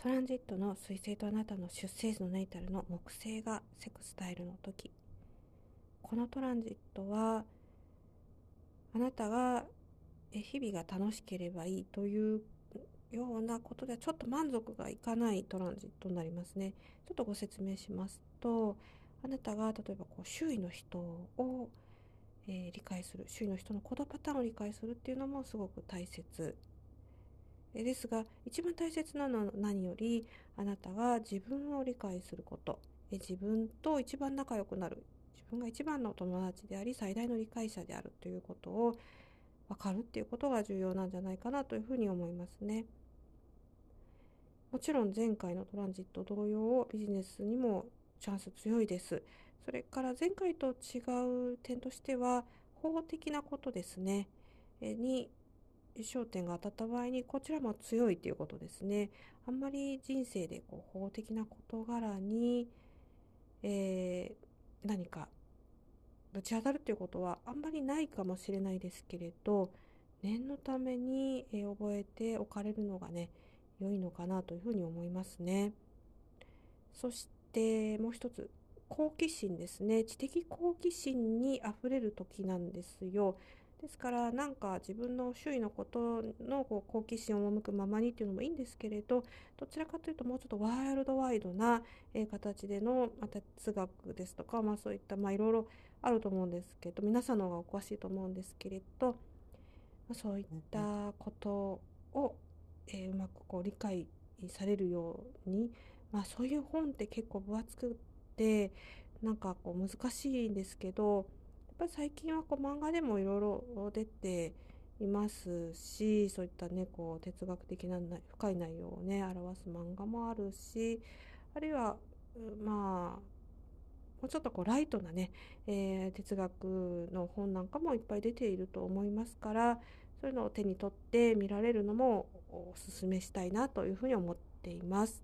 トランジットの水星とあなたの出生図のネイタルの木星がセクスタイルの時このトランジットはあなたが日々が楽しければいいというようなことではちょっと満足がいかないトランジットになりますね。ちょっとご説明しますとあなたが例えばこう周囲の人を、えー、理解する周囲の人の行動パターンを理解するっていうのもすごく大切ですが一番大切なのは何よりあなたが自分を理解すること自分と一番仲良くなる自分が一番の友達であり最大の理解者であるということを分かるっていうことが重要なんじゃないかなというふうに思いますね。もちろん前回のトランジット同様ビジネスにもチャンス強いです。それから前回と違う点としては法的なことですね。に焦点が当たった場合にこちらも強いということですね。あんまり人生でこう法的な事柄に、えー、何かぶち当たるということはあんまりないかもしれないですけれど念のために、え、覚えておかれるのがね良いのかなというふうに思いますね。そしてもう一つ好奇心ですね知的好奇心にあふれる時なんですよ。ですからなんか自分の周囲のことのこう好奇心を赴くままにっていうのもいいんですけれどどちらかというともうちょっとワイルドワイドな、形での、哲学ですとか、まあ、そういったいろいろあると思うんですけど皆さんの方がお詳しいと思うんですけれど、まそういったことを、うまくこう理解されるように、まあ、そういう本って結構分厚くてなんかこう難しいんですけどぱり最近はこう漫画でもいろいろ出ていますしそういったねこう哲学的な深い内容をね表す漫画もあるしあるいはまあもうちょっとこうライトなね、えー、哲学の本なんかもいっぱい出ていると思いますからそういうのを手に取って見られるのもおすすめしたいなというふうに思っています。